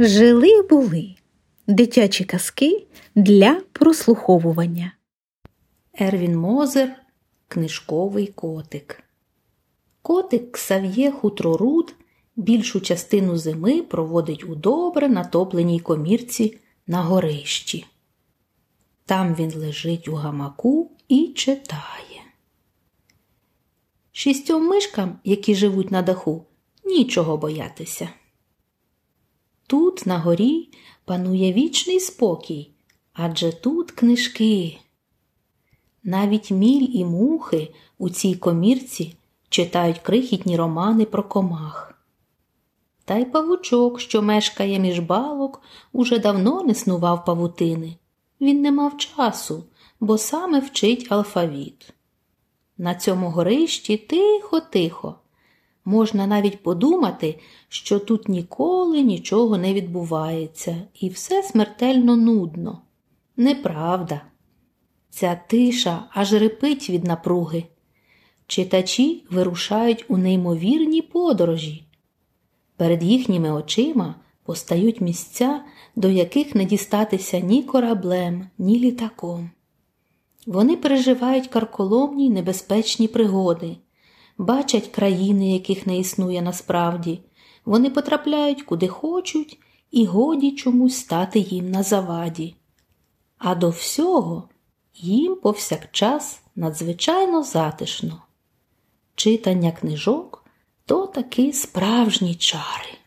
Жили були дитячі казки для прослуховування. Ервін Мозер Книжковий котик. Котик Ксав'є Хутроруд більшу частину зими проводить у добре натопленій комірці на горищі. Там він лежить у гамаку і читає. Шістьом мишкам, які живуть на даху, нічого боятися. Тут, на горі, панує вічний спокій, адже тут книжки. Навіть міль і мухи у цій комірці читають крихітні романи про комах. Та й павучок, що мешкає між балок, уже давно не снував павутини. Він не мав часу, бо саме вчить алфавіт. На цьому горищі тихо-тихо. Можна навіть подумати, що тут ніколи нічого не відбувається, і все смертельно нудно. Неправда. Ця тиша аж репить від напруги. Читачі вирушають у неймовірні подорожі. Перед їхніми очима постають місця, до яких не дістатися ні кораблем, ні літаком. Вони переживають карколомні небезпечні пригоди, бачать країни, яких не існує насправді, вони потрапляють куди хочуть, і годі чомусь стати їм на заваді. А до всього їм повсякчас надзвичайно затишно. Читання книжок то таки справжні чари.